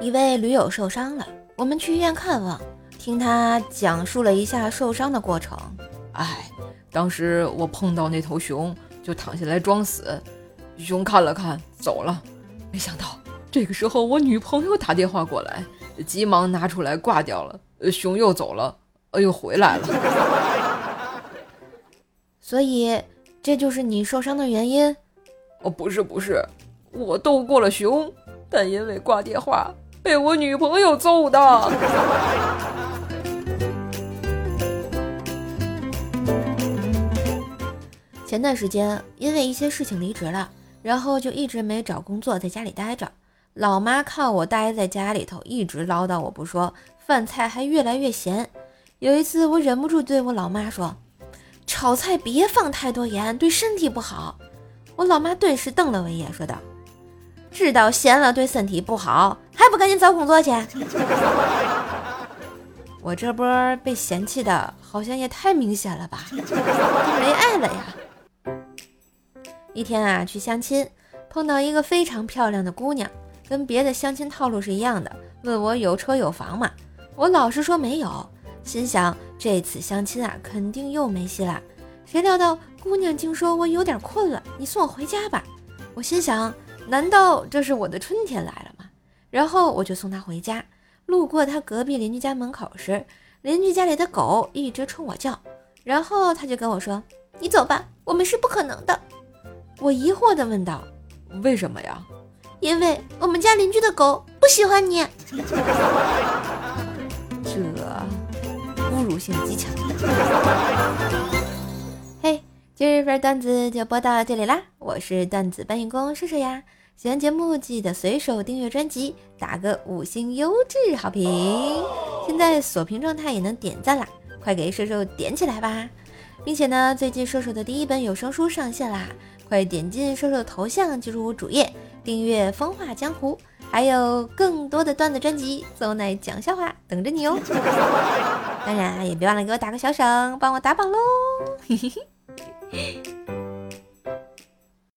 一位驴友受伤了，我们去医院看望，听他讲述了一下受伤的过程。哎，当时我碰到那头熊，就躺下来装死，熊看了看走了，没想到这个时候我女朋友打电话过来，急忙拿出来挂掉了，熊又走了，又回来了。所以这就是你受伤的原因？哦，不是不是，我斗过了熊，但因为挂电话。被我女朋友揍的。前段时间因为一些事情离职了，然后就一直没找工作，在家里待着。老妈看我待在家里头，一直唠叨我不说，饭菜还越来越咸。有一次我忍不住对我老妈说：“炒菜别放太多盐，对身体不好。”我老妈顿时瞪了我一眼，说道。知道咸了对身体不好，不赶紧找工作去？我这波被嫌弃的好像也太明显了吧？没爱了呀！一天啊，去相亲，碰到一个非常漂亮的姑娘，跟别的相亲套路是一样的，问我有车有房吗？我老实说没有，心想这次相亲啊，肯定又没戏了。谁料到姑娘竟说我有点困了，你送我回家吧。我心想。难道这是我的春天来了？然后我就送他回家。路过他隔壁邻居家门口时，邻居家里的狗一直冲我叫。然后他就跟我说：“你走吧，我们是不可能的。”我疑惑地问道：“为什么呀？”“因为我们家邻居的狗不喜欢你。”这侮辱性极强。嘿，今日份段子就播到这里啦！我是段子搬运工射射呀。喜欢节目记得随手订阅专辑，打个五星优质好评。现在锁屏状态也能点赞啦，快给射手点起来吧！并且呢，最近射手的第一本有声书上线啦，快点进射手头像进入主页订阅《风化江湖》，还有更多的段子专辑，邹奶讲笑话等着你哦。当然也别忘了给我打个小赏，帮我打榜喽！嘿嘿嘿。